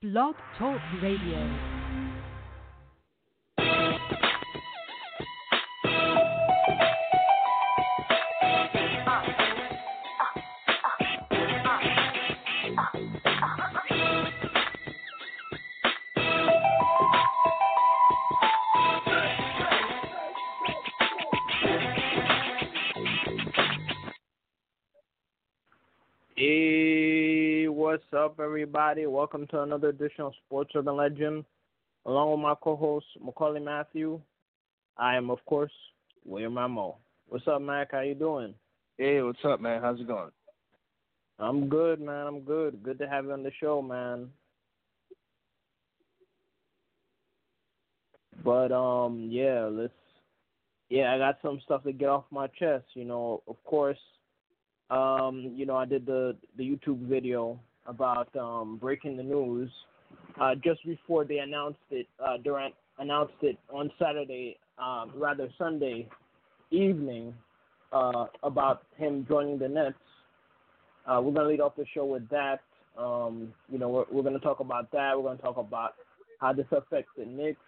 Blog Talk Radio. What's up, everybody? Welcome to another edition of Sports Urban Legend. Along with my co-host Maccorley Mathieu, I am, of course, William Rameau. What's up, Mac? How you doing? Hey, what's up, man? How's it going? I'm good, man. I'm good. Good to have you on the show, man. But um, yeah, let's. Yeah, I got some stuff to get off my chest. You know, of course, um, you know, I did the the YouTube video about um, breaking the news uh, just before they announced it. Uh, Durant announced it on Saturday, um, rather Sunday evening, uh, about him joining the Nets. Uh, we're gonna lead off the show with that. Um, you know, we're, we're gonna talk about that. We're gonna talk about how this affects the Knicks.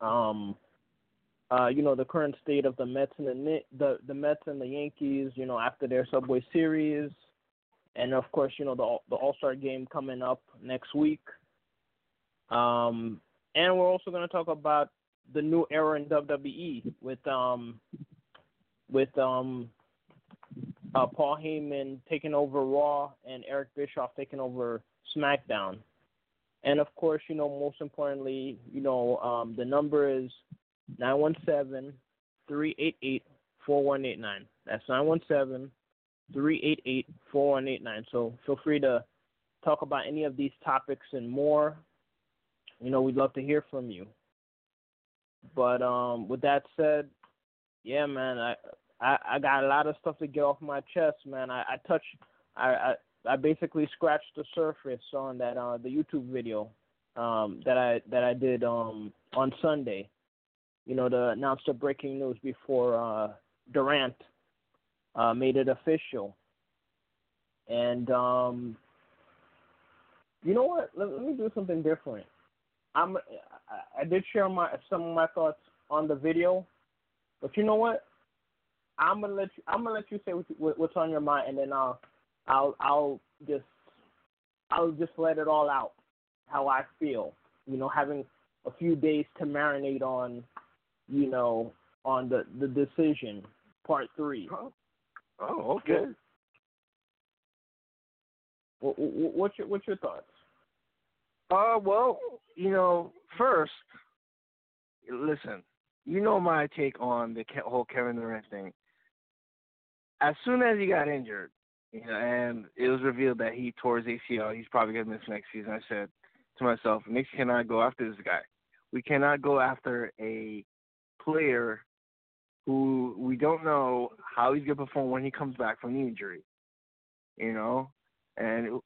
Um, uh, you know the current state of the Mets and the the the Mets and the Yankees. You know after their Subway Series, and of course you know the the All Star game coming up next week. Um, and we're also going to talk about the new era in WWE with um with um uh, Paul Heyman taking over Raw and Eric Bischoff taking over SmackDown. And of course, you know, most importantly, you know, um, the number is 917 388 4189. That's 917 388 4189. So feel free to talk about any of these topics and more. You know, we'd love to hear from you. But um, with that said, yeah, man, I, I I got a lot of stuff to get off my chest, man. I, I touched, I, I I basically scratched the surface on that uh the YouTube video um that I that I did um on Sunday you know, to announce the breaking news before uh, Durant uh, made it official. And um, you know what? Let, let, me do something different. I'm I, I did share my some of my thoughts on the video, but you know what? I'm gonna let you. I'm gonna let you say what, what's on your mind, and then I'll I'll I'll just I'll just let it all out how I feel. You know, having a few days to marinate on you know, on the the decision part three. Oh okay. What, what's your what's your thoughts? Uh, well, you know, first, listen, you know my take on the whole Kevin Durant thing. As soon as he got injured, you know, and it was revealed that he tore his ACL, he's probably gonna miss next season. I said to myself, Knicks cannot go after this guy. We cannot go after a player who we don't know how he's gonna perform when he comes back from the injury. You know, and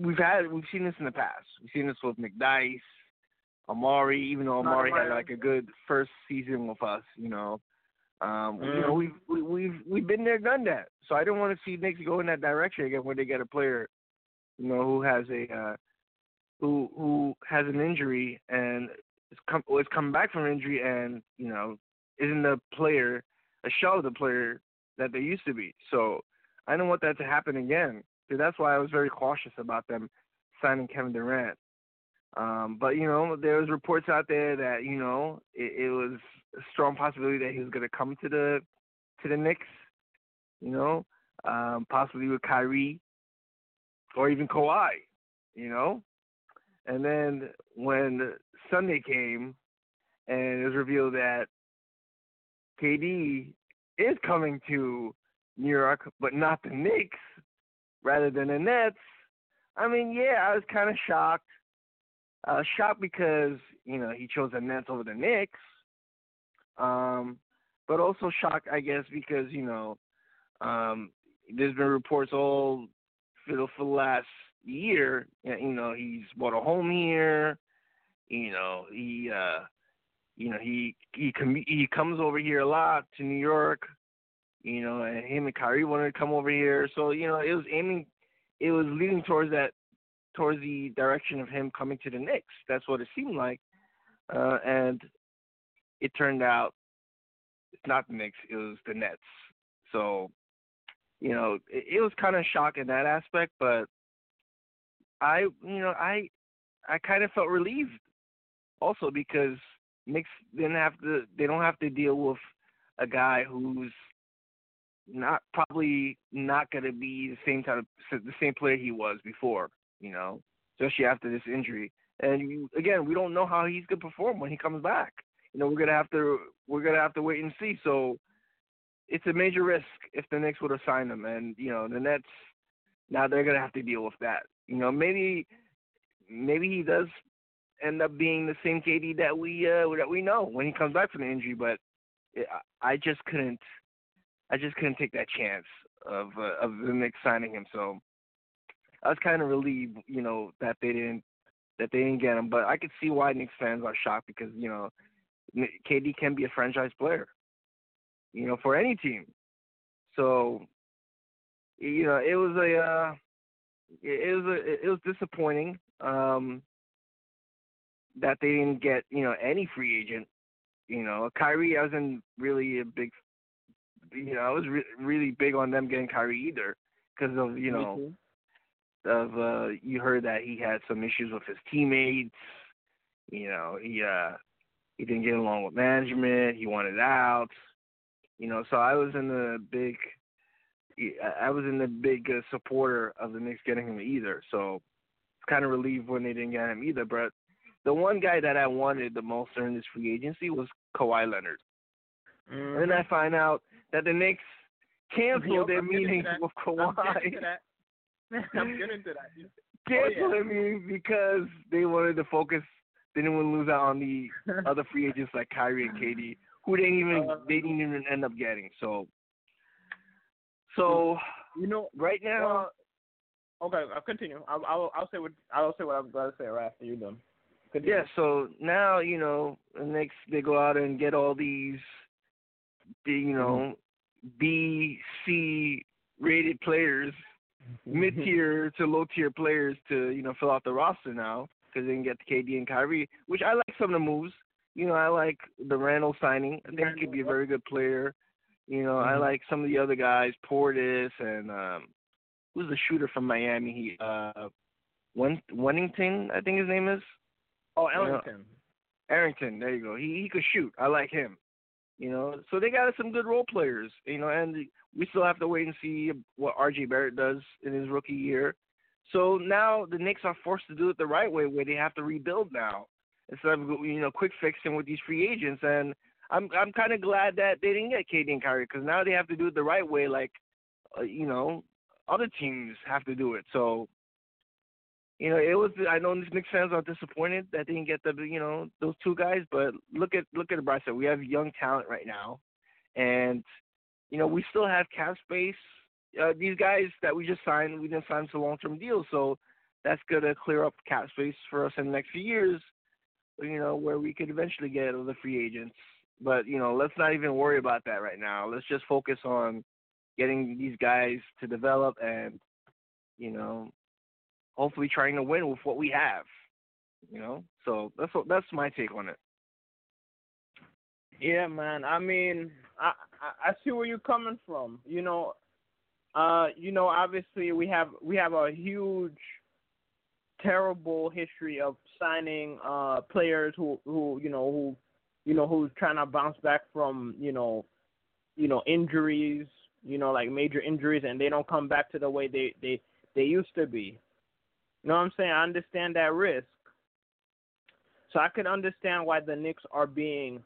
we've had we've seen this in the past. We've seen this with McDyess, Amar'e. Even though Amar'e had like a good first season with us, you know, um, mm. you know we've we, have we have we've been there, done that. So I don't want to see Knicks go in that direction again when they get a player, you know, who has a uh, who who has an injury and is come was coming back from injury and you know isn't the player a shell of the player that they used to be. So I don't want that to happen again. So that's why I was very cautious about them signing Kevin Durant. Um, but you know, there was reports out there that you know it, it was a strong possibility that he was going to come to the to the Knicks. You know, um, possibly with Kyrie or even Kawhi. You know, and then when Sunday came, and it was revealed that KD is coming to New York, but not the Knicks, rather than the Nets. I mean, yeah, I was kind of shocked. I was shocked because you know he chose the Nets over the Knicks, um, but also shocked, I guess, because you know um, there's been reports all for the, for the last year. You know, he's bought a home here. You know, he uh you know, he he com- he comes over here a lot to New York. You know, and him and Kyrie wanted to come over here. So, you know, it was aiming it was leading towards that towards the direction of him coming to the Knicks. That's what it seemed like, uh, and it turned out it's not the Knicks. It was the Nets. So, you know, it, it was kind of shock in that aspect, but I, you know, I, I kind of felt relieved also because Knicks didn't have to. They don't have to deal with a guy who's not probably not going to be the same type of the same player he was before. You know, especially after this injury. And again, we don't know how he's going to perform when he comes back. You know, we're gonna have to we're gonna have to wait and see. So it's a major risk if the Knicks would have signed him, and you know the Nets now they're gonna have to deal with that. You know, maybe maybe he does end up being the same KD that we uh, that we know when he comes back from the injury, but it, I just couldn't I just couldn't take that chance of uh, of the Knicks signing him. So I was kind of relieved, you know, that they didn't that they didn't get him. But I could see why Knicks fans are shocked because you know KD can be a franchise player, you know, for any team. So you know, it was a uh, it was a it was disappointing um, that they didn't get you know any free agent. You know, Kyrie I wasn't really a big you know, I was re- really big on them getting Kyrie either because of you know of uh you heard that he had some issues with his teammates. You know, he uh he didn't get along with management. He wanted out. You know, so I was in the big I was in the big uh, supporter of the Knicks getting him either. So it's kind of relieved when they didn't get him either. But the one guy that I wanted the most during this free agency was Kawhi Leonard. Mm-hmm. And then I find out that the Knicks canceled their meeting with I'm Kawhi. getting to that. I'm getting to that. Canceled Oh, yeah. meeting because they wanted to focus. They didn't want to lose out on the other free agents like Kyrie and KD, who they didn't even Uh, they didn't even end up getting. So, so you know, right now, well, okay, I'll continue. I'll, I'll I'll say what I'll say what I'm going to say right after you're done. Continue. yeah. So now you know the Knicks they go out and get all these, you know, B C rated players, mid tier to low tier players to you know fill out the roster now because they can get the KD and Kyrie, which I like some of the moves. You know, I like the Randle signing. I think he could be a very good player. You know, I Mhm. like some of the other guys, Portis and um who's the shooter from Miami? He uh Wen- Wennington, I think his name is. Oh, know, Ellington, there you go. He he could shoot. I like him. You know, so they got some good role players. You know, and we still have to wait and see what R.J. Barrett does in his rookie year. So now the Knicks are forced to do it the right way, where they have to rebuild now instead of you know quick fixing with these free agents. And I'm I'm kind of glad that they didn't get KD and Kyrie because now they have to do it the right way, like uh, you know other teams have to do it. So you know, it was. I know Knicks fans are disappointed that they didn't get the, you know, those two guys. But look at look at the bright side. We have young talent right now, and you know, we still have cap space. Uh, these guys that we just signed, we didn't sign to long term deals, so that's gonna clear up cap space for us in the next few years. You know, where we could eventually get other free agents. But you know, let's not even worry about that right now. Let's just focus on getting these guys to develop and you know hopefully trying to win with what we have. You know, so that's what that's my take on it. Yeah, man. I mean, I, I see where you're coming from. You know, uh, you know, obviously we have we have a huge, terrible history of signing uh players who who you know who you know who's trying to bounce back from you know you know injuries you know like major injuries and they don't come back to the way they they they used to be know what i'm saying? I understand that risk. So i can understand why the knicks are being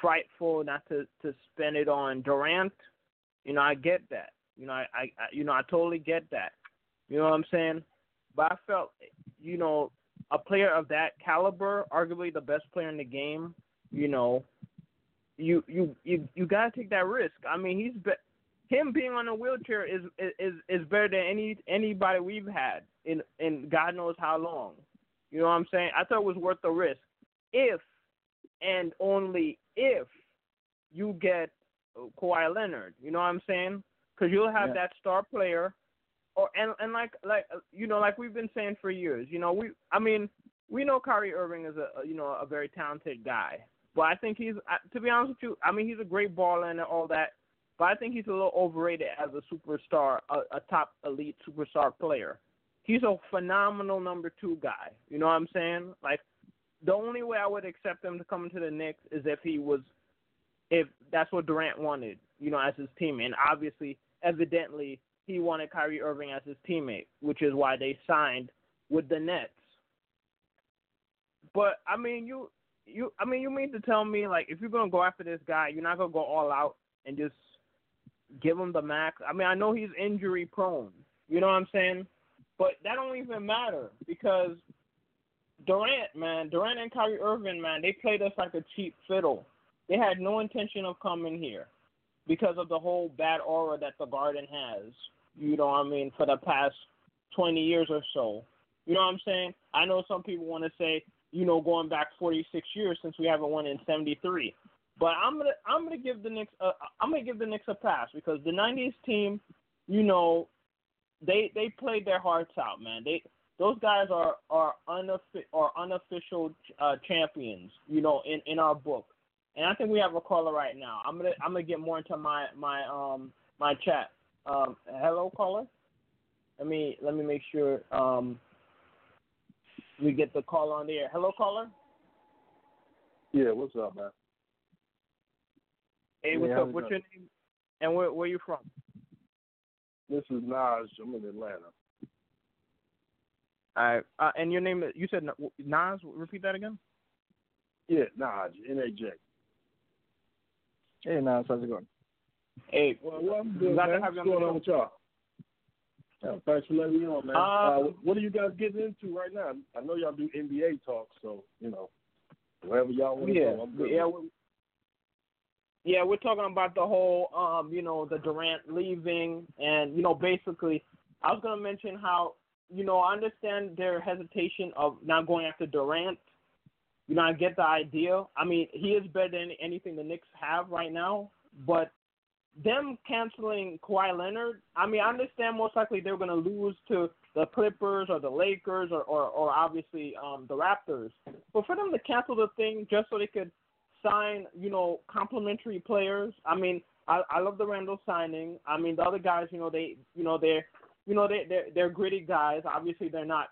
frightful not to to spend it on durant. You know i get that. You know i i I- you know i totally get that. You know what i'm saying? But i felt you know a player of that caliber arguably the best player in the game you know, you you you you gotta take that risk. I mean, he's him being on a wheelchair is is is better than any anybody we've had in in God knows how long. You know what I'm saying? I thought it was worth the risk if and only if you get Kawhi Leonard. You know what I'm saying? Because you'll have Yeah. that star player, or and and like like you know like we've been saying for years, you know we I mean we know Kyrie Irving is a you know a very talented guy, but I think he's to be honest with you, I mean he's a great baller and all that, but I think he's a little overrated as a superstar, a, a top elite superstar player. He's a phenomenal number two guy. You know what I'm saying? Like the only way I would accept him to come into the Knicks is if he was, if that's what Durant wanted, you know, as his teammate. And obviously, evidently, he wanted Kyrie Irving as his teammate, which is why they signed with the Nets. But I mean, you, you, I mean, you mean to tell me like if you're gonna go after this guy, you're not gonna go all out and just give him the max? I mean, I know he's injury prone. You know what I'm saying? But that don't even matter because Durant, man, Durant and Kyrie Irving, man, they played us like a cheap fiddle. They had no intention of coming here because of the whole bad aura that the Garden has. You know what I mean? For the past 20 years or so. You know what I'm saying? I know some people want to say, you know, going back 46 years since we haven't won in 73. But I'm gonna I'm gonna give the Knicks a, I'm gonna give the Knicks a pass because the '90s team, you know, they they played their hearts out, man. They those guys are are unoffi- are unofficial uh, champions, you know, in in our book. And I think we have a caller right now. I'm gonna I'm gonna get more into my my um my chat. Um, hello caller. Let me let me make sure um we get the call on the air. Hello caller. Yeah, what's up, man? Hey, what's yeah, up? What's your name? And where where you from? This is Nas. I'm in Atlanta. All right. Uh, and your name? You said Nas. Repeat that again. Yeah, Nas. N A J. Hey, Nas. How's it going? Hey, well, well I'm good, man. to have What's going on with y'all? Yeah, thanks for letting me on, man. Uh, uh, what are you guys getting into right now? I know y'all do NBA talk, so you know, wherever y'all want to yeah, go, I'm good. Yeah, we, yeah, we're talking about the whole, um, you know, the Durant leaving, and you know, basically, I was gonna mention how, you know, I understand their hesitation of not going after Durant. You know, I get the idea. I mean, he is better than anything the Knicks have right now, but them canceling Kawhi Leonard, I mean, I understand most likely they're going to lose to the Clippers or the Lakers or, or, or obviously um, the Raptors. But for them to cancel the thing just so they could sign, you know, complimentary players, I mean, I, I love the Randle signing. I mean, the other guys, you know, they, you know, they're, you know, they they're, they're gritty guys. Obviously, they're not,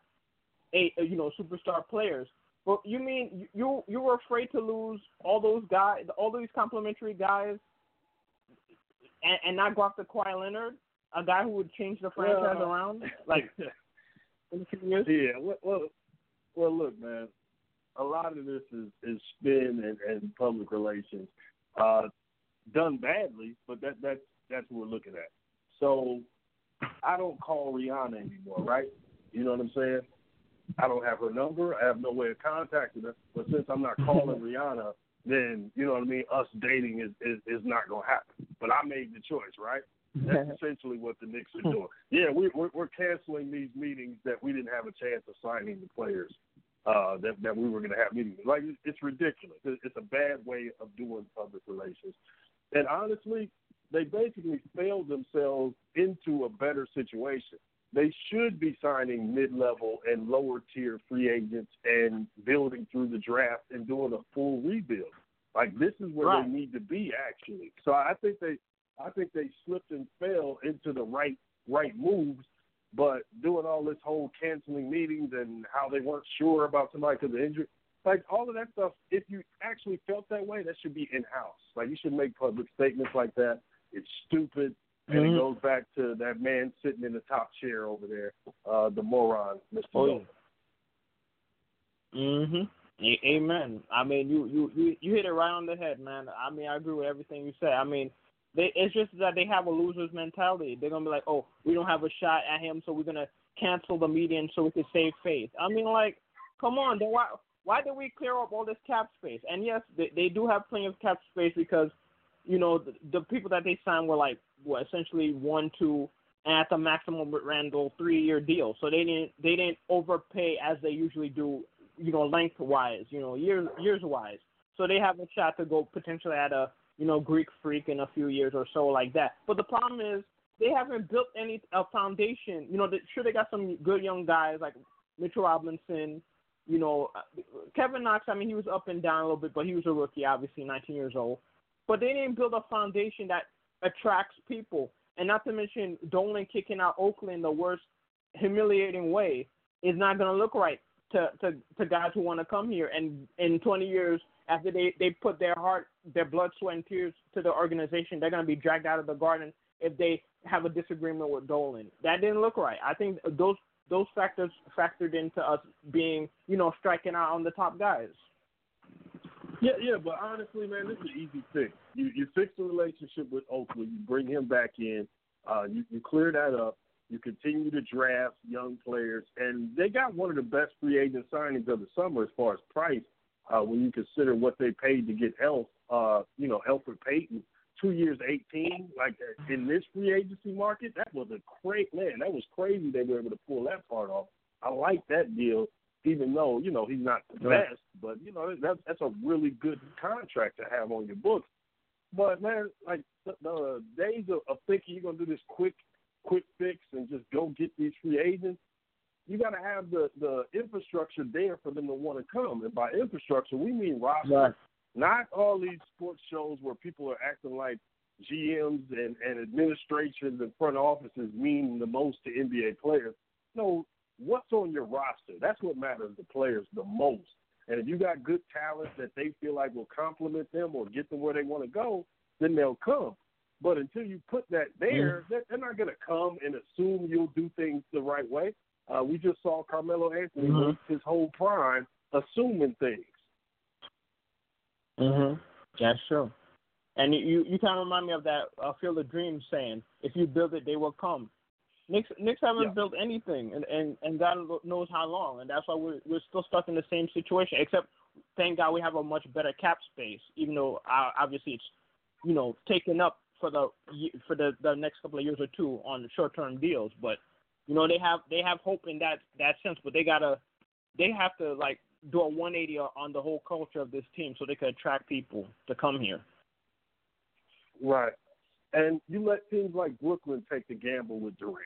a you know, superstar players. But you mean you you were afraid to lose all those guys, all these complimentary guys and, and not go after Kawhi Leonard, a guy who would change the franchise well, around, like in a few years. Yeah, well, well, well, look, man. A lot of this is is spin and, and public relations, uh, done badly, but that that's that's what we're looking at. So, I don't call Rihanna anymore, right? You know what I'm saying? I don't have her number. I have no way of contacting her. But since I'm not calling Rihanna, then you know what I mean. Us dating is is, is not going to happen. But I made the choice, right? That's essentially what the Knicks are doing. Yeah, we, we're we're canceling these meetings that we didn't have a chance of signing the players uh, that that we were going to have meetings. Like it's ridiculous. It's a bad way of doing public relations. And honestly, they basically failed themselves into a better situation. They should be signing mid-level and lower-tier free agents and building through the draft and doing a full rebuild. Like this is where right. they need to be actually. So I think they, I think they slipped and fell into the right right moves, but doing all this whole canceling meetings and how they weren't sure about somebody because of injury, like all of that stuff. If you actually felt that way, that should be in house. Like you should make public statements like that. It's stupid. And mm-hmm. it goes back to that man sitting in the top chair over there, uh, the moron, Mr. Oh, yeah. Mhm. Amen. I mean, you, you you you hit it right on the head, man. I mean, I agree with everything you said. I mean, they, it's just that they have a loser's mentality. They're gonna be like, oh, we don't have a shot at him, so we're gonna cancel the meeting so we can save face. I mean, like, come on, then why why did we clear up all this cap space? And yes, they, they do have plenty of cap space because, you know, the, the people that they signed were like what essentially one, two, and at the maximum with Randle three year deal. So they didn't they didn't overpay as they usually do, you know, lengthwise, you know, years years wise. So they have a shot to go potentially at a you know Greek freak in a few years or so like that. But the problem is they haven't built any a foundation. You know, they, sure they got some good young guys like Mitchell Robinson. You know, uh, Kevin Knox. I mean, he was up and down a little bit, but he was a rookie, obviously, 19 years old. But they didn't build a foundation that attracts people, and not to mention Dolan kicking out Oakland the worst, humiliating way is not going to look right to, to to guys who want to come here. And in 20 years, after they they put their heart, their blood, sweat, and tears to the organization, they're going to be dragged out of the garden if they have a disagreement with Dolan. That didn't look right. I think those those factors factored into us being, you know, striking out on the top guys. Yeah, yeah, but honestly, man, this is an easy fix. You you fix the relationship with Oakland, you bring him back in, uh, you you clear that up, you continue to draft young players, and they got one of the best free agent signings of the summer as far as price. Uh, when you consider what they paid to get Elf, uh, you know, Elfrid Payton, two years, eighteen, like in this free agency market, that was a great man. That was crazy they were able to pull that part off. I like that deal, even though you know he's not the best, but you know that's that's a really good contract to have on your books. But man, like the, the days of, of thinking you're gonna do this quick, quick fix and just go get these free agents, you got to have the the infrastructure there for them to want to come. And by infrastructure, we mean roster. Right. Not all these sports shows where people are acting like GMs and, and administrations and front offices mean the most to NBA players. No, what's on your roster? That's what matters to players the most. And if you got good talent that they feel like will complement them or get them where they want to go, then they'll come. But until you put that there, they're, they're not going to come and assume you'll do things the right way. Uh, we just saw Carmelo Anthony Mhm. his whole prime assuming things. Mhm. That's true. And you you kind of remind me of that uh, Field of Dreams saying, "If you build it, they will come." Knicks Knicks haven't Yeah. built anything, and, and and God knows how long, and that's why we're we're still stuck in the same situation. Except, thank God, we have a much better cap space, even though uh, obviously it's you know taken up for the for the the next couple of years or two on short term deals. But you know they have they have hope in that that sense, but they gotta they have to like do a 180 on the whole culture of this team so they can attract people to come here. Right. And you let teams like Brooklyn take the gamble with Durant,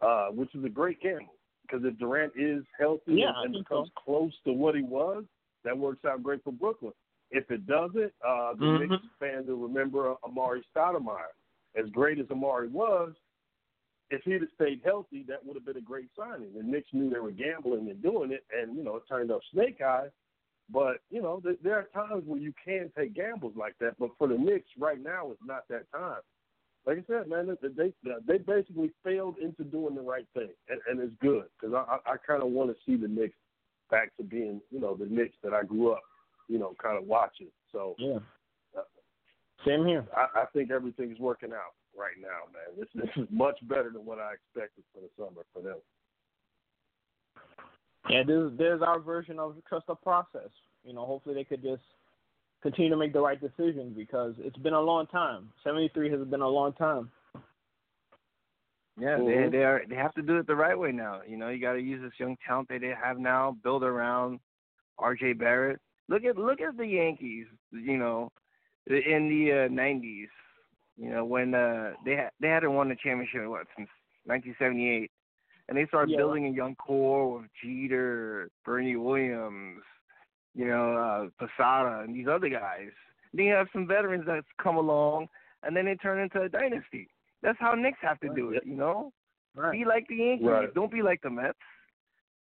uh, which is a great gamble because if Durant is healthy Yeah, and, becomes so. close to what he was, that works out great for Brooklyn. If it doesn't, uh, the Mhm. Knicks fans will remember Amar'e Stoudemire. As great as Amar'e was, if he'd have stayed healthy, that would have been a great signing. The Knicks knew they were gambling and doing it, and you know it turned up snake eyes. But you know th- there are times where you can take gambles like that. But for the Knicks right now, it's not that time. Like I said, man, they they, they basically failed into doing the right thing, and, and it's good because I I, I kind of want to see the Knicks back to being you know the Knicks that I grew up you know kind of watching. So Yeah. Uh, Same here. I, I think everything is working out right now, man. This, this is much better than what I expected for the summer for them. Yeah, this there's our version of trust the process. You know, hopefully they could just continue to make the right decisions because it's been a long time. Seventy three has been a long time. Yeah, Mhm. they they are they have to do it the right way now. You know, you got to use this young talent that they have now, build around R.J. Barrett. Look at look at the Yankees. You know, in the uh, '90s. You know, when uh, they had they hadn't won the championship what since 1978, and they started Yeah. building a young core with Jeter, Bernie Williams, you know, uh, Posada, and these other guys. Then you have some veterans that's come along, and then they turn into a dynasty. That's how Knicks have to do it, you know. Be like the Yankees. Right. Don't be like the Mets.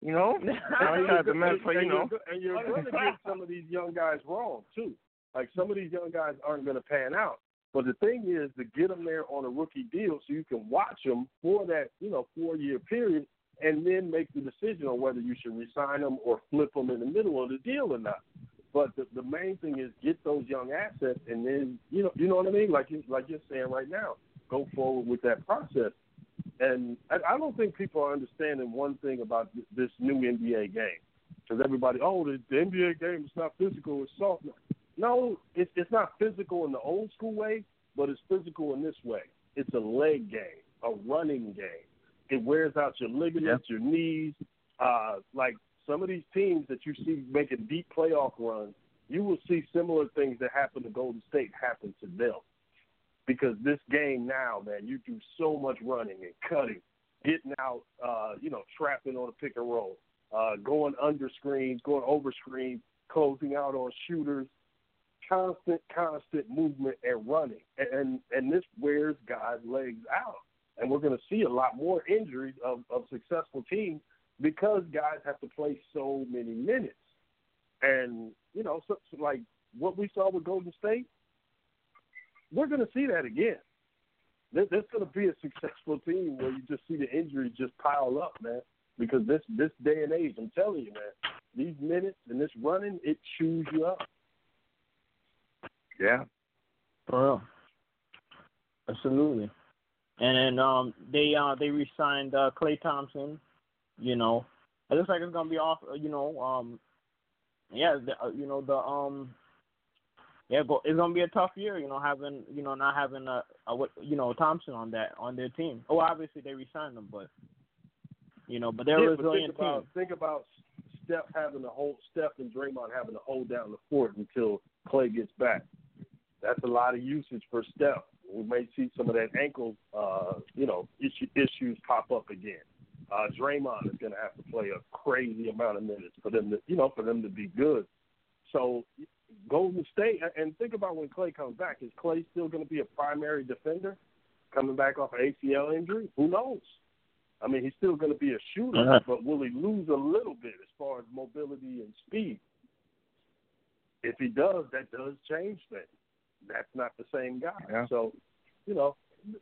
You know. I And tried the Mets, but you know. and you're going to get some of these young guys wrong too. Like some of these young guys aren't going to pan out. But the thing is to get them there on a rookie deal so you can watch them for that you know four year period, and then make the decision on whether you should resign them or flip them in the middle of the deal or not. But the, the main thing is get those young assets, and then you know you know what I mean. Like like you're saying right now, go forward with that process. And I, I don't think people are understanding one thing about th- this new NBA game. Because everybody, oh, the, the NBA game is not physical, it's soft. No, it's, it's not physical in the old school way, but it's physical in this way. It's a leg game, a running game. It wears out your ligaments, your knees. Uh, like some of these teams that you see making deep playoff runs, you will see similar things that happen to Golden State happen to them. because this game now, man, you do so much running and cutting, getting out, uh, you know, trapping on a pick and roll, uh, going under screens, going over screens, closing out on shooters, constant, constant movement and running, and and this wears guys' legs out, and we're going to see a lot more injuries of, of successful teams because guys have to play so many minutes, and you know, so, so like what we saw with Golden State, we're going to see that again. There, There's going to be a successful team where you just see the injuries just pile up, man. Because this this day and age, I'm telling you, man, these minutes and this running, it chews you up. Yeah. For real. Absolutely. And then um they uh they re-signed uh Klay Thompson, you know. It looks like it's gonna be off you know, um yeah, the, uh, you know, the um yeah, but it's gonna be a tough year, you know, having you know, not having a, a you know, Thompson on that on their team. Oh obviously they re signed him, but you know, but they're yeah, a resilient but think about, team. Think about Steph having to hold Steph and Draymond having to hold down the fort until Klay gets back. That's a lot of usage for Steph. We may see some of that ankle, uh, you know, issue, issues pop up again. Uh, Draymond is going to have to play a crazy amount of minutes for them to, you know, for them to be good. So Golden State, and think about when Klay comes back. Is Klay still going to be a primary defender coming back off an ACL injury? Who knows? I mean, he's still going to be a shooter, Uh-huh. but will he lose a little bit as far as mobility and speed? If he does, that does change things. That's not the same guy. Yeah. So, you know,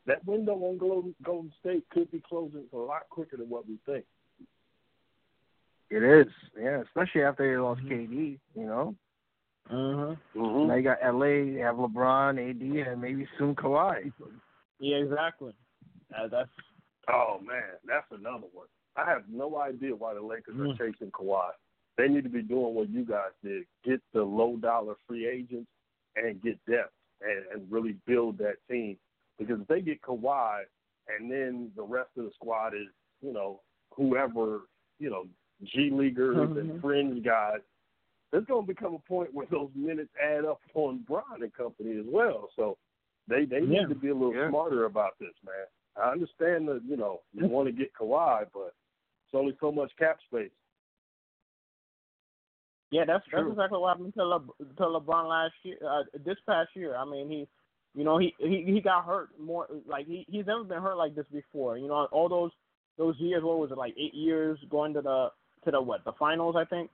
that window on Golden Golden State could be closing a lot quicker than what we think. It is. Yeah, especially after they lost KD. You know. Mhm. Now you got LA, you have LeBron, AD, and maybe soon Kawhi. Yeah, exactly. Uh, that's Oh man, that's another one. I have no idea why the Lakers Mm. are chasing Kawhi. They need to be doing what you guys did: get the low dollar free agents and get depth and, and really build that team. Because if they get Kawhi and then the rest of the squad is, you know, whoever, you know, G leaguers Mhm. and fringe guys, there's going to become a point where those minutes add up on Bron and company as well. So they they Yeah. need to be a little Yeah. smarter about this, man. I understand that you know you want to get Kawhi, but it's only so much cap space. Yeah, that's that's exactly what happened to, Le, to LeBron last year. Uh, this past year, I mean, he, you know, he he he got hurt more. Like he he's never been hurt like this before. You know, all those those years. What was it like? Eight years going to the to the what? The finals, I think,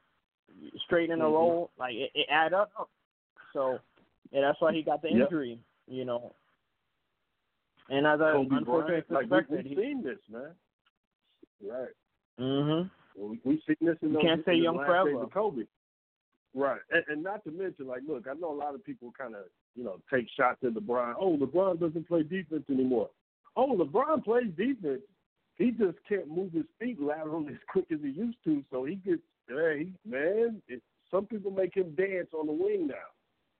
straight in a Mhm. row. Like it, it add up. So yeah, that's why he got the Yep. injury. You know. And as I Kobe unfortunately Bryant, like we, suspected, we've he, seen this, man. Right. mhm. Well, we, we've seen this in those can't say young forever. Kobe. Right, and, and not to mention, like, look, I know a lot of people kind of, you know, take shots at LeBron. Oh, LeBron doesn't play defense anymore. Oh, LeBron plays defense. He just can't move his feet laterally as quick as he used to. So he gets, hey, man, it, some people make him dance on the wing now.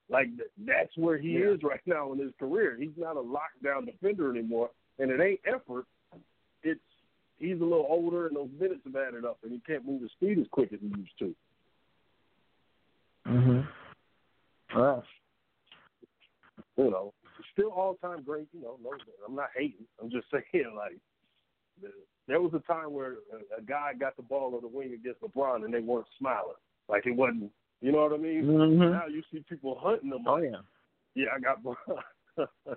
Like that's where he Yeah. is right now in his career. He's not a lockdown defender anymore, and it ain't effort. It's he's a little older, and those minutes have added up, and he can't move his feet as quick as he used to. Mhm. Well, you know, still all time great. You know, no, I'm not hating. I'm just saying, like, there was a time where a, a guy got the ball on the wing against LeBron and they weren't smiling. Like it wasn't, you know what I mean? Mhm. Now you see people hunting them. Oh yeah. yeah, I got LeBron.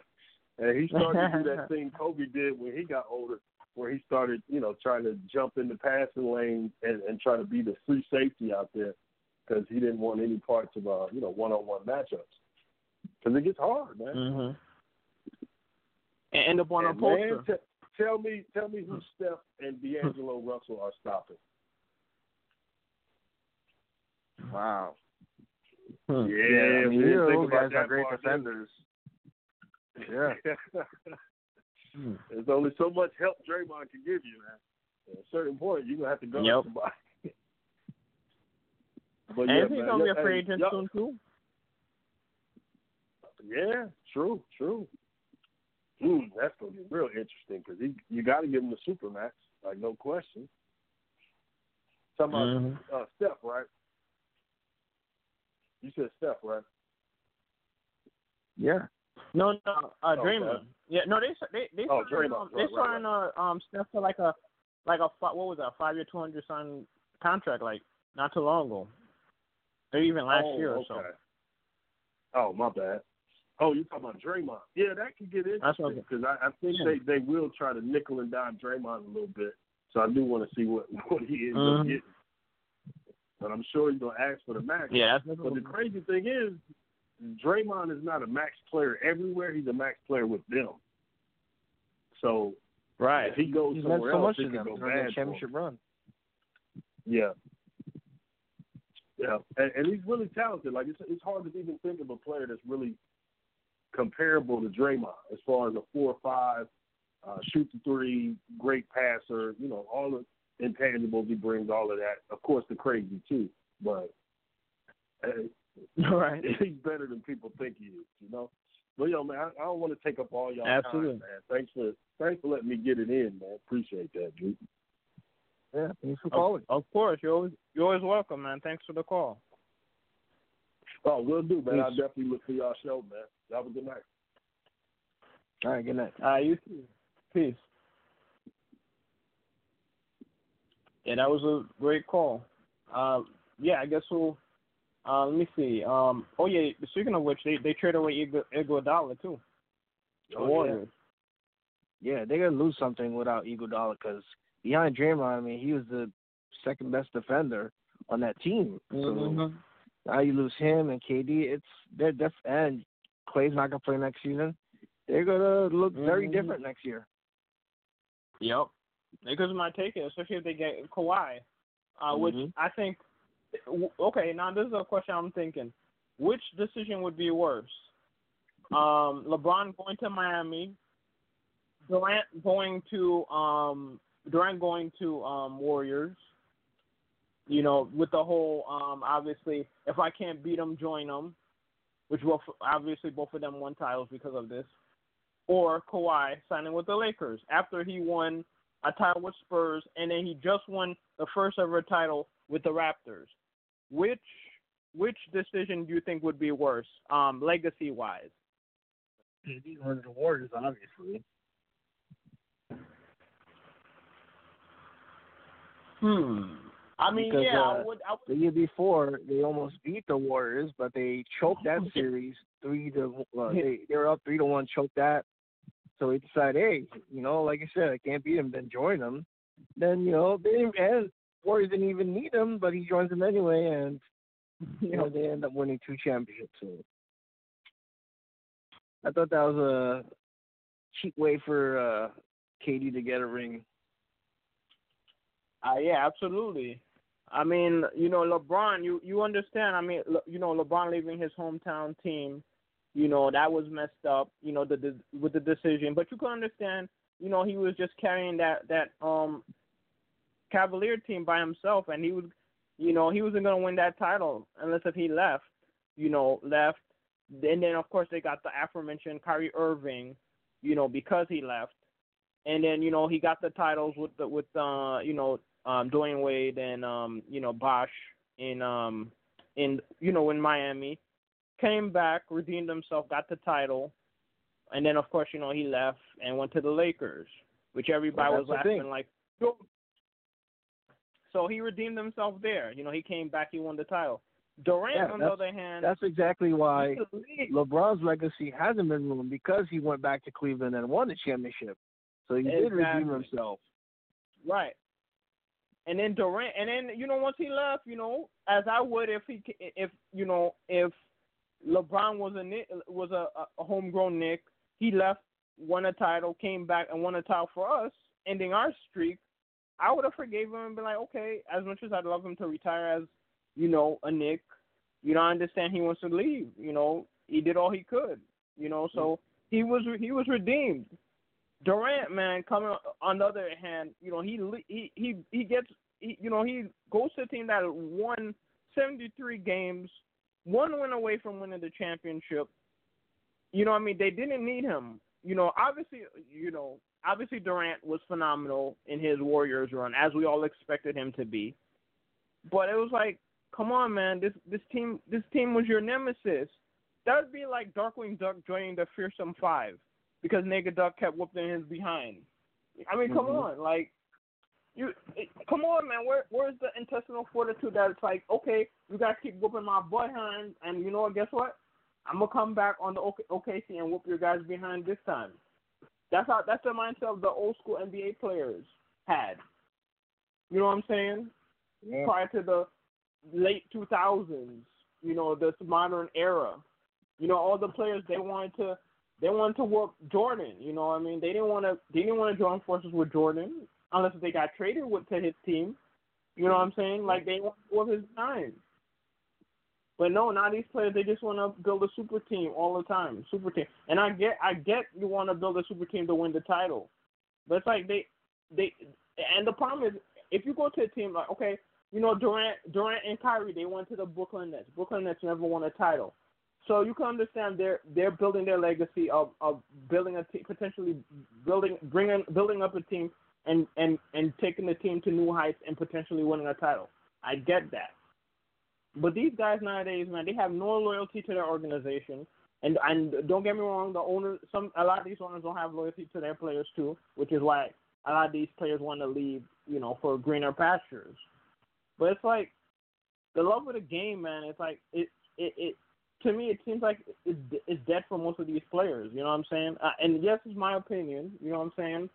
and he started to do that thing Kobe did when he got older, where he started, you know, trying to jump in the passing lane and, and try to be the free safety out there because he didn't want any parts of, uh, you know, one-on-one matchups. Because it gets hard, man. Mhm. And end up on a And poster. man, t- tell me, tell me who Steph and D'Angelo Russell are stopping. Wow. Hmm. Yeah, I mean, we didn't think those about guys that are great part, defenders. Yeah. Hmm. There's only so much help Draymond can give you, man. At a certain point, you're gonna have to go Yep. to somebody. But And yeah, he's gonna be yeah, a free agent soon too. Yeah, true, true. Mm, that's gonna be real interesting because you got to give him the super max, like no question. Talking about Mhm. uh, Steph, right? You said Steph, right? Yeah. No, no, uh, Oh, Draymond. okay. Yeah, no, they they they Oh, signed, um, they Right, right, signed uh, um Steph to like a like a what was that five year two hundred sign contract like not too long ago. Or even last oh, year or okay. so. Oh, my bad. Oh, you're talking about Draymond. Yeah, that could get interesting because I, I think Yeah. they, they will try to nickel and dime Draymond a little bit. So I do want to see what, what he ends up Mhm. getting. But I'm sure he's going to ask for the max. Yeah, that's But the crazy thing is, Draymond is not a max player everywhere. He's a max player with them. So right. if he goes He's somewhere so else, much it to could go bad the for him. championship run. Yeah. Yeah, and, and he's really talented. Like it's it's hard to even think of a player that's really comparable to Draymond as far as a four or five, uh, shoot the three, great passer. You know, all the intangibles he brings, all of that. Of course, the crazy too, but uh, right. he's better than people think he is. You know. But yo, man, I, I don't want to take up all y'all Absolutely. time, man. Thanks for thanks for letting me get it in, man. Appreciate that, dude. Yeah, thanks for Of, calling. of course, you're always you're always welcome, man. Thanks for the call. Oh, we'll do, man. I'll definitely look for y'all show, man. Have a good night. All right, good night. Uh, you too. Peace. Yeah, that was a great call. Um, yeah, I guess we'll. Uh, let me see. Um, oh yeah. Speaking of which, they they traded away Igor- Iguodala too. The Oh, yeah. Yeah, they're gonna lose something without Iguodala because behind Draymond, I mean, he was the second best defender on that team. So Mhm. now you lose him and KD. It's they're def and Klay's not gonna play next season. They're gonna look very Mhm. different next year. Yep. Lakers might take it, especially if they get Kawhi, uh, which Mhm. I think. Okay, now this is a question I'm thinking: Which decision would be worse? Um, LeBron going to Miami, Durant going to um, Durant going to um, Warriors. You know, with the whole um, obviously, if I can't beat them, join them. Which will obviously both of them won titles because of this. Or Kawhi signing with the Lakers after he won a title with Spurs, and then he just won the first ever title with the Raptors. Which which decision do you think would be worse, um, legacy wise? These are the Warriors, obviously. Hmm. I mean, Because, yeah, uh, I would. I The year before, they almost beat the Warriors, but they choked that series three to. Well, they they were up three to one, choked that. So they decided, hey, you know, like I said, I can't beat him, then join them. Then you know, they didn't, and Warriors didn't even need him, but he joins them anyway, and you know they end up winning two championships. So I thought that was a cheap way for uh KD to get a ring. Uh, yeah, absolutely. I mean, you know, LeBron, you you understand? I mean, Le, you know, LeBron leaving his hometown team, you know, that was messed up. You know, the, the with the decision, but you can understand. You know, he was just carrying that that um Cavalier team by himself, and he was, you know, he wasn't gonna win that title unless if he left. You know, left. And then of course they got the aforementioned Kyrie Irving, you know, because he left. And then you know he got the titles with the with uh you know um Dwyane Wade and um you know Bosh in um in you know in Miami came back redeemed himself got the title and then of course you know he left and went to the Lakers which everybody Well, was laughing thing. like "Yo." so he redeemed himself there you know he came back he won the title Durant Yeah, on the other hand That's exactly why. LeBron's legacy hasn't been ruined because he went back to Cleveland and won the championship. So he did redeem himself. Right. And then Durant, and then you know once he left, you know, as I would if he if you know if LeBron was a was a, a homegrown Knick, he left, won a title, came back and won a title for us, ending our streak. I would have forgave him and been like, okay, as much as I'd love him to retire as you know a Knick, you know I understand he wants to leave. You know he did all he could. You know so mm-hmm. he was he was redeemed. Durant, man, coming on the other hand, you know, he he he he gets, he, you know, he goes to a team that won 73 games, one win away from winning the championship. You know, I mean, they didn't need him. You know, obviously, you know, obviously Durant was phenomenal in his Warriors run, as we all expected him to be. But it was like, come on, man, this this team this team was your nemesis. that would be like Darkwing Duck joining the Fearsome Five because Negaduck kept whooping his behind. I mean, come Mhm. on, like you, it, come on, man. Where where's the intestinal fortitude that it's like, okay, you guys keep whooping my butt behind, and you know what? Guess what? I'm gonna come back on the OK- OKC and whoop your guys behind this time. That's how. That's the mindset of the old school NBA players had. You know what I'm saying? Yeah. prior to the late 2000s, you know, this modern era. You know, all the players they wanted to they wanted to work Jordan. You know, what I mean, they didn't want to they didn't want to join forces with Jordan unless they got traded with to his team. You know what I'm saying? Like they want to work his time. But no, now these players they just want to build a super team all the time, super team. And I get I get you want to build a super team to win the title, but it's like they they and the problem is if you go to a team like okay, you know Durant Durant and Kyrie they went to the Brooklyn Nets. Brooklyn Nets never won a title, so you can understand they're they're building their legacy of of building a team, potentially building bringing building up a team and and and taking the team to new heights and potentially winning a title. I get that. But these guys nowadays, man, they have no loyalty to their organization. And and don't get me wrong, the owners, some a lot of these owners don't have loyalty to their players too, which is why a lot of these players want to leave, you know, for greener pastures. But it's like the love of the game, man. It's like it it it to me it seems like it's it's dead for most of these players. You know what I'm saying? Uh, and yes, it's my opinion. You know what I'm saying?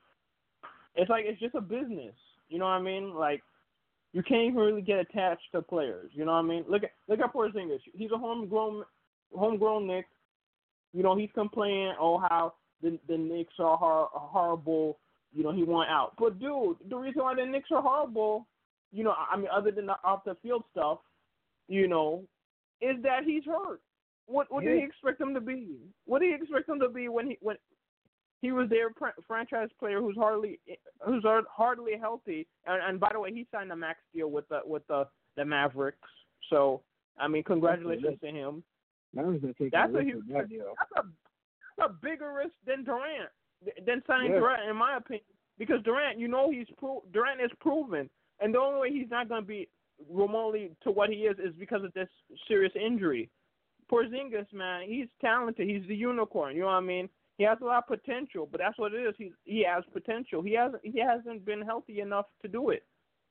It's like it's just a business. You know what I mean? Like you can't even really get attached to players. You know what I mean? Look at look at Porzingis. He's a homegrown homegrown Knick. You know he's complaining oh how the the Knicks are hor- horrible. You know he want out. But dude, the reason why the Knicks are horrible, you know, I mean other than the off the field stuff, you know, is that he's hurt. What what did Yeah. he expect him to be? What did he expect him to be when he when he was their pr- franchise player who's hardly who's hardly healthy. And, and by the way, he signed a max deal with the with the the Mavericks. So I mean, congratulations to him. That was gonna That's a a huge- that deal. That's a that's a bigger risk than Durant than signing Yeah. Durant, in my opinion, because Durant, you know, he's pro- Durant is proven, and the only way he's not going to be remotely to what he is is because of this serious injury. Porzingis, man, he's talented. He's the unicorn. You know what I mean? He has a lot of potential, but that's what it is. He he has potential. He hasn't he hasn't been healthy enough to do it.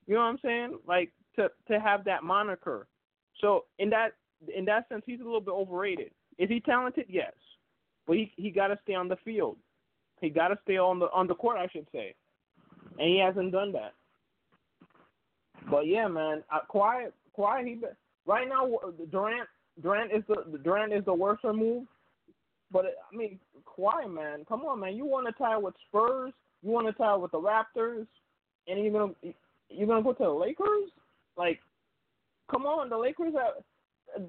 You know what I'm saying? Like to to have that moniker. So in that in that sense, he's a little bit overrated. Is he talented? Yes, but he he got to stay on the field. He got to stay on the on the court, I should say, and he hasn't done that. But yeah, man, uh, quiet, Kawhi, he right now Durant Durant is the Durant is the worst move. But I mean, Kawhi, man, come on, man, you want to tie with Spurs, you want to tie with the Raptors, and you're gonna you're gonna go to the Lakers? Like, come on, the Lakers are.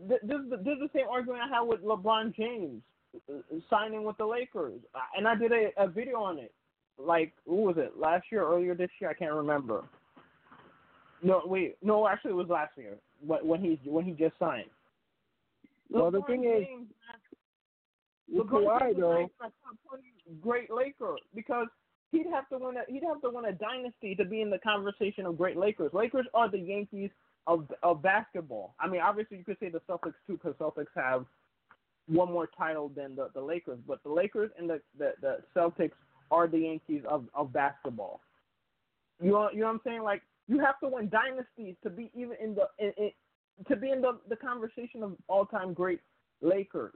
This is the, this is the same argument I had with LeBron James uh, signing with the Lakers, and I did a, a video on it. Like, who was it? Last year, earlier this year, I can't remember. No, wait, no, actually, it was last year when he when he just signed. Well, the thing is, With Kawhi though, like a top 20 great Laker because he'd have to win a he'd have to win a dynasty to be in the conversation of great Lakers. Lakers are the Yankees of of basketball. I mean, obviously you could say the Celtics too because Celtics have one more title than the the Lakers, but the Lakers and the the, the Celtics are the Yankees of of basketball. You know, you know what I'm saying? Like you have to win dynasties to be even in the in, in, to be in the the conversation of all time great Lakers.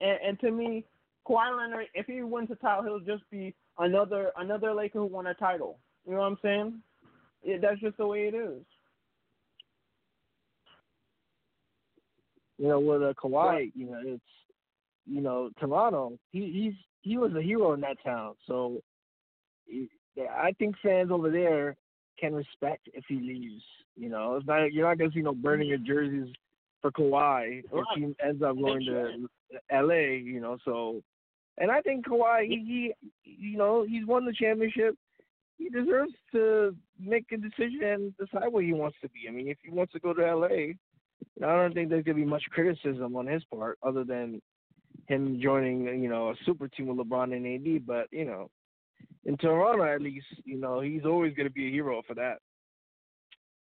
And, and to me, Kawhi Leonard, if he wins a title, he'll just be another another Laker who won a title. You know what I'm saying? It, that's just the way it is. you know, with uh, Kawhi, you know, it's you know, Toronto. He he's he was a hero in that town. So he- I think fans over there can respect if he leaves. You know, it's not you're not gonna see no burning your jerseys for Kawhi if he ends up going to L.A. You know, so and I think Kawhi, he, he you know, he's won the championship. He deserves to make a decision and decide where he wants to be. I mean, if he wants to go to L.A., I don't think there's gonna be much criticism on his part, other than him joining, you know, a super team with LeBron and AD. But you know, in Toronto, at least, you know, he's always gonna be a hero for that.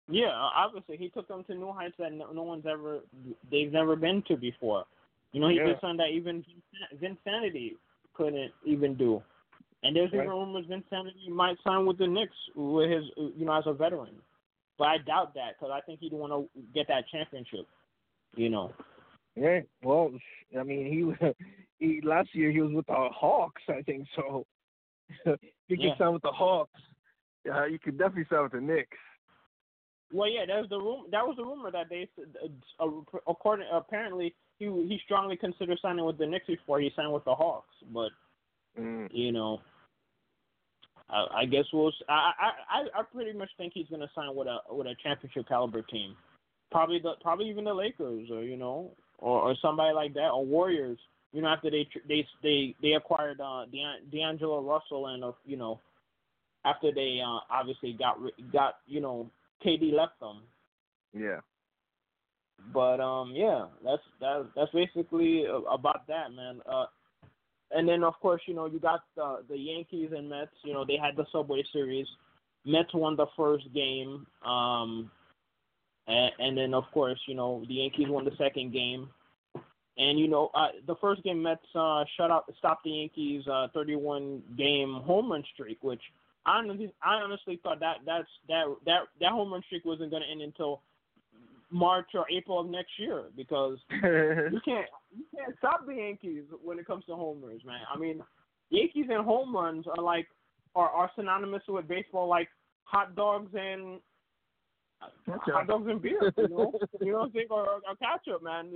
Yeah, obviously he took them to new heights that no, no one's ever they've never been to before. You know, he Yeah. did something that even Vinsanity couldn't even do. And there's Right. even rumors Vinsanity might sign with the Knicks with his, you know, as a veteran. But I doubt that because I think he'd want to get that championship. You know. Yeah. Well, I mean, he was he last year he was with the Hawks, I think. So you Yeah. can sign with the Hawks, uh, you could definitely sign with the Knicks. Well, yeah, that was the room. That was the rumor that they, uh, according apparently, he he strongly considered signing with the Knicks before he signed with the Hawks. But Mm. you know, I, I guess we'll. I, I I pretty much think he's gonna sign with a with a championship caliber team. Probably the probably even the Lakers or you know or or somebody like that or Warriors. You know after they they they they acquired uh Dean- D'Angelo Russell and uh, you know after they uh obviously got got you know KD left them. Yeah. But um, yeah, that's that, that's basically about that, man. Uh, and then of course, you know, you got the the Yankees and Mets. You know, they had the Subway Series. Mets won the first game. Um, and, and then of course, you know, the Yankees won the second game. And you know, uh, the first game Mets uh, shut out, stopped the Yankees' uh, 31 game home run streak, which I honestly, I honestly thought that that's that that that home run streak wasn't going to end until March or April of next year because you can't you can't stop the Yankees when it comes to homers, man. I mean, Yankees and home runs are like are, are synonymous with baseball, like hot dogs and Okay. hot dogs and beer. You know, you know what I'm saying? Or, or ketchup, man.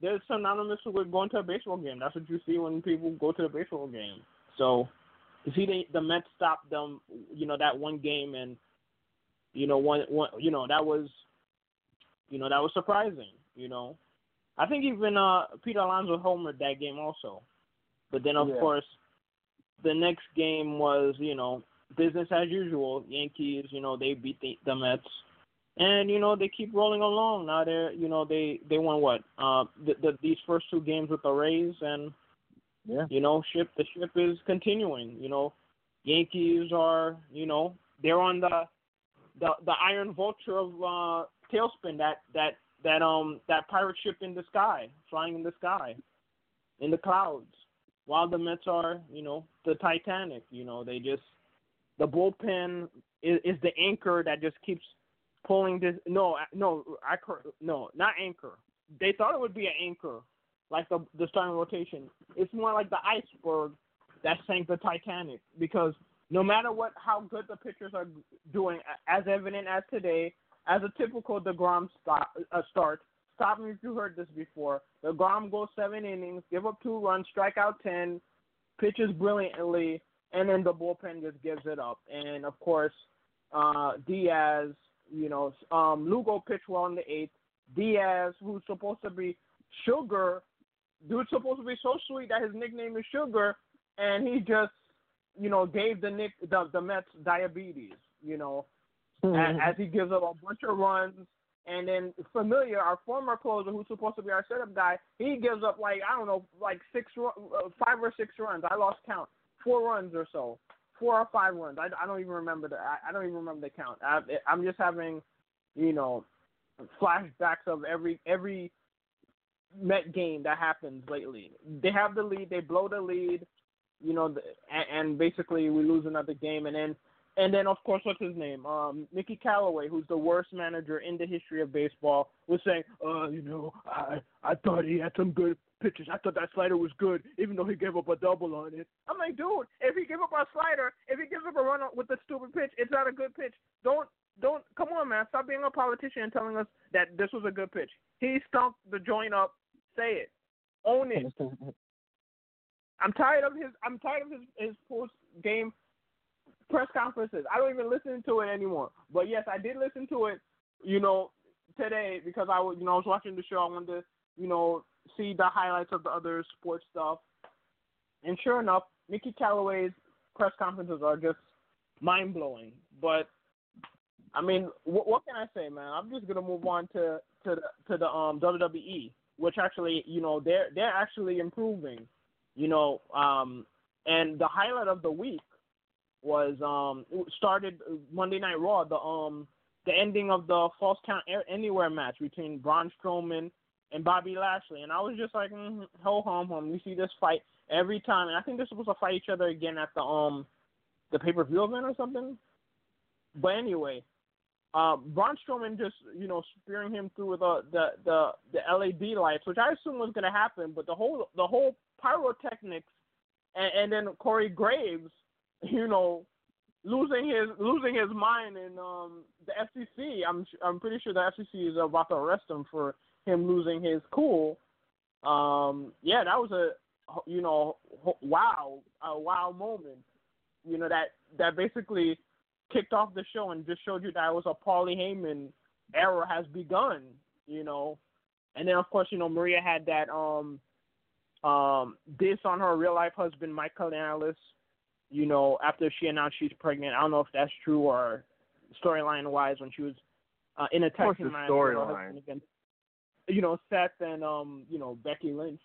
They're synonymous with going to a baseball game. That's what you see when people go to the baseball game. So to see the the Mets stopped them, you know, that one game and you know one one you know that was you know that was surprising. You know, I think even uh Peter Alonso homered that game also. But then of Yeah. course the next game was you know business as usual. Yankees, you know, they beat the, the Mets, and you know they keep rolling along. Now they're you know they they won what uh the, the these first two games with the Rays and Yeah. you know ship the ship is continuing. You know, Yankees are you know they're on the the the iron vulture of uh TaleSpin that that that um that pirate ship in the sky flying in the sky in the clouds while the Mets are you know the Titanic you know they just the bullpen is, is the anchor that just keeps pulling this no no I no not anchor they thought it would be an anchor like the the starting rotation it's more like the iceberg that sank the Titanic because no matter what how good the pitchers are doing as evident as today as a typical DeGrom stop, uh, start. Stop me if you heard this before. DeGrom goes seven innings, give up two runs, strike out ten, pitches brilliantly, and then the bullpen just gives it up. And of course, uh, Diaz, you know, um, Lugo pitched well in the eighth. Diaz, who's supposed to be Sugar, dude's supposed to be so sweet that his nickname is Sugar, and he just, you know, gave the Nick the, the Mets diabetes. You know, as, as he gives up a bunch of runs. And then Familia, our former closer, who's supposed to be our setup guy, he gives up like I don't know, like six, uh, five or six runs. I lost count, four runs or so, four or five runs. I, I don't even remember the. I, I don't even remember the count. I, I'm just having, you know, flashbacks of every every Met game that happens lately. They have the lead, they blow the lead, you know, the, and, and basically we lose another game, and then and then, of course, what's his name? Um, Mickey Callaway, who's the worst manager in the history of baseball, was saying, "Uh, you know, I I thought he had some good pitches. I thought that slider was good, even though he gave up a double on it." I'm like, dude, if he gave up a slider, if he gives up a run with a stupid pitch, it's not a good pitch. Don't don't come on, man. Stop being a politician and telling us that this was a good pitch. He stunk the joint up. Say it. Own it. I'm tired of his. I'm tired of his his post game press conferences. I don't even listen to it anymore. But yes, I did listen to it. You know, today because I was you know I was watching the show. I wanted to you know see the highlights of the other sports stuff. And sure enough, Mickey Callaway's press conferences are just mind blowing. But I mean, what, what can I say, man? I'm just gonna move on to to the, to the um WWE, which actually you know they're they're actually improving. You know, um, and the highlight of the week was um started Monday Night Raw the um the ending of the Falls Count Anywhere match between Braun Strowman and Bobby Lashley, and I was just like, mm, ho hum hum. We see this fight every time, and I think they're supposed to fight each other again at the um the pay per view event or something. But anyway, uh, Braun Strowman just you know spearing him through the the the the LED lights, which I assume was going to happen, but the whole the whole pyrotechnics, and, and then Corey Graves, you know, losing his losing his mind in um the FCC. I'm I'm pretty sure the FCC is about to arrest him for him losing his cool. Um, yeah, that was a you know wow a wow moment. You know that that basically kicked off the show and just showed you that it was a Paulie Heyman era has begun. You know, and then of course you know Maria had that um um this on her real life husband Mike Kanellis. You know, after she announced she's pregnant, I don't know if that's true or storyline wise when she was uh, in a tag team match storyline you know Seth and um you know Becky Lynch,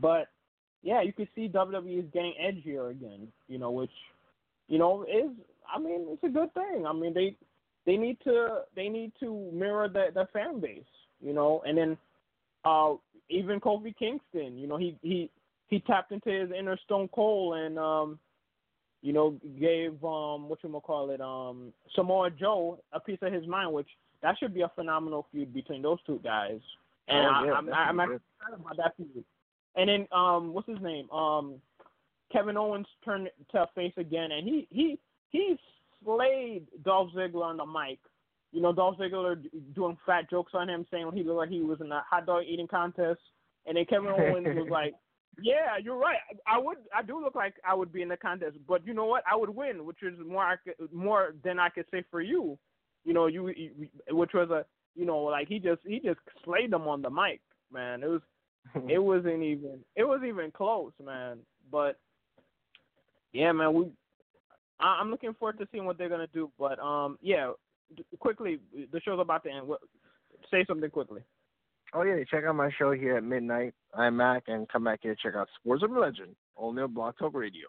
but yeah, you can see WWE is getting edgier again. You know, which you know is I mean it's a good thing. I mean they they need to they need to mirror the the fan base. You know, and then uh even Kofi Kingston, you know he he he tapped into his inner Stone Cold and um you know gave um what you call it um Samoa Joe a piece of his mind, which that should be a phenomenal feud between those two guys. And oh, yeah, I, I'm, I'm actually excited about that feud. And then um, what's his name? Um, Kevin Owens turned to face again, and he he he slayed Dolph Ziggler on the mic. You know, Dolph Ziggler doing fat jokes on him, saying he looked like he was in a hot dog eating contest, and then Kevin Owens was like, "Yeah, you're right. I would, I do look like I would be in the contest, but you know what? I would win, which is more I could, more than I could say for you." You know, you, you which was a you know, like he just he just slayed them on the mic, man. It was it wasn't even it was even close, man. But yeah, man, we I, I'm looking forward to seeing what they're gonna do. But um, yeah, quickly, the show's about to end. What, say something quickly. Oh yeah, check out my show here at midnight. I'm Mac, and come back here to check out Sports of Legend only on Blog Talk Radio.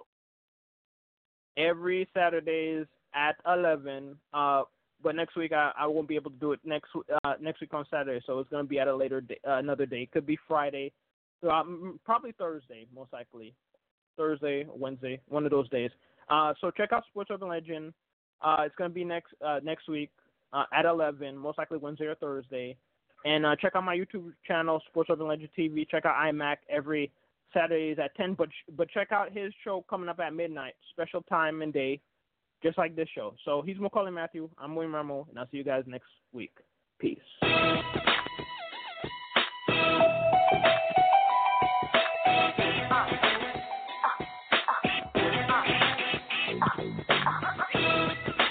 Every Saturdays at eleven. Uh, but next week I, I won't be able to do it next uh, next week on Saturday, so it's gonna be at a later day, uh, another day. It could be Friday, so um, probably Thursday, most likely. Thursday, Wednesday, one of those days. Uh, so check out Sports Urban Legend. Uh, it's gonna be next uh, next week uh, at 11, most likely Wednesday or Thursday. And uh, check out my YouTube channel, Sports Urban Legend TV. Check out iMac every Saturdays at 10. But but check out his show coming up at midnight, special time and day just like this show. So he's Maccorley Mathieu. I'm William Rameau, and I'll see you guys next week. Peace. Uh, uh, uh,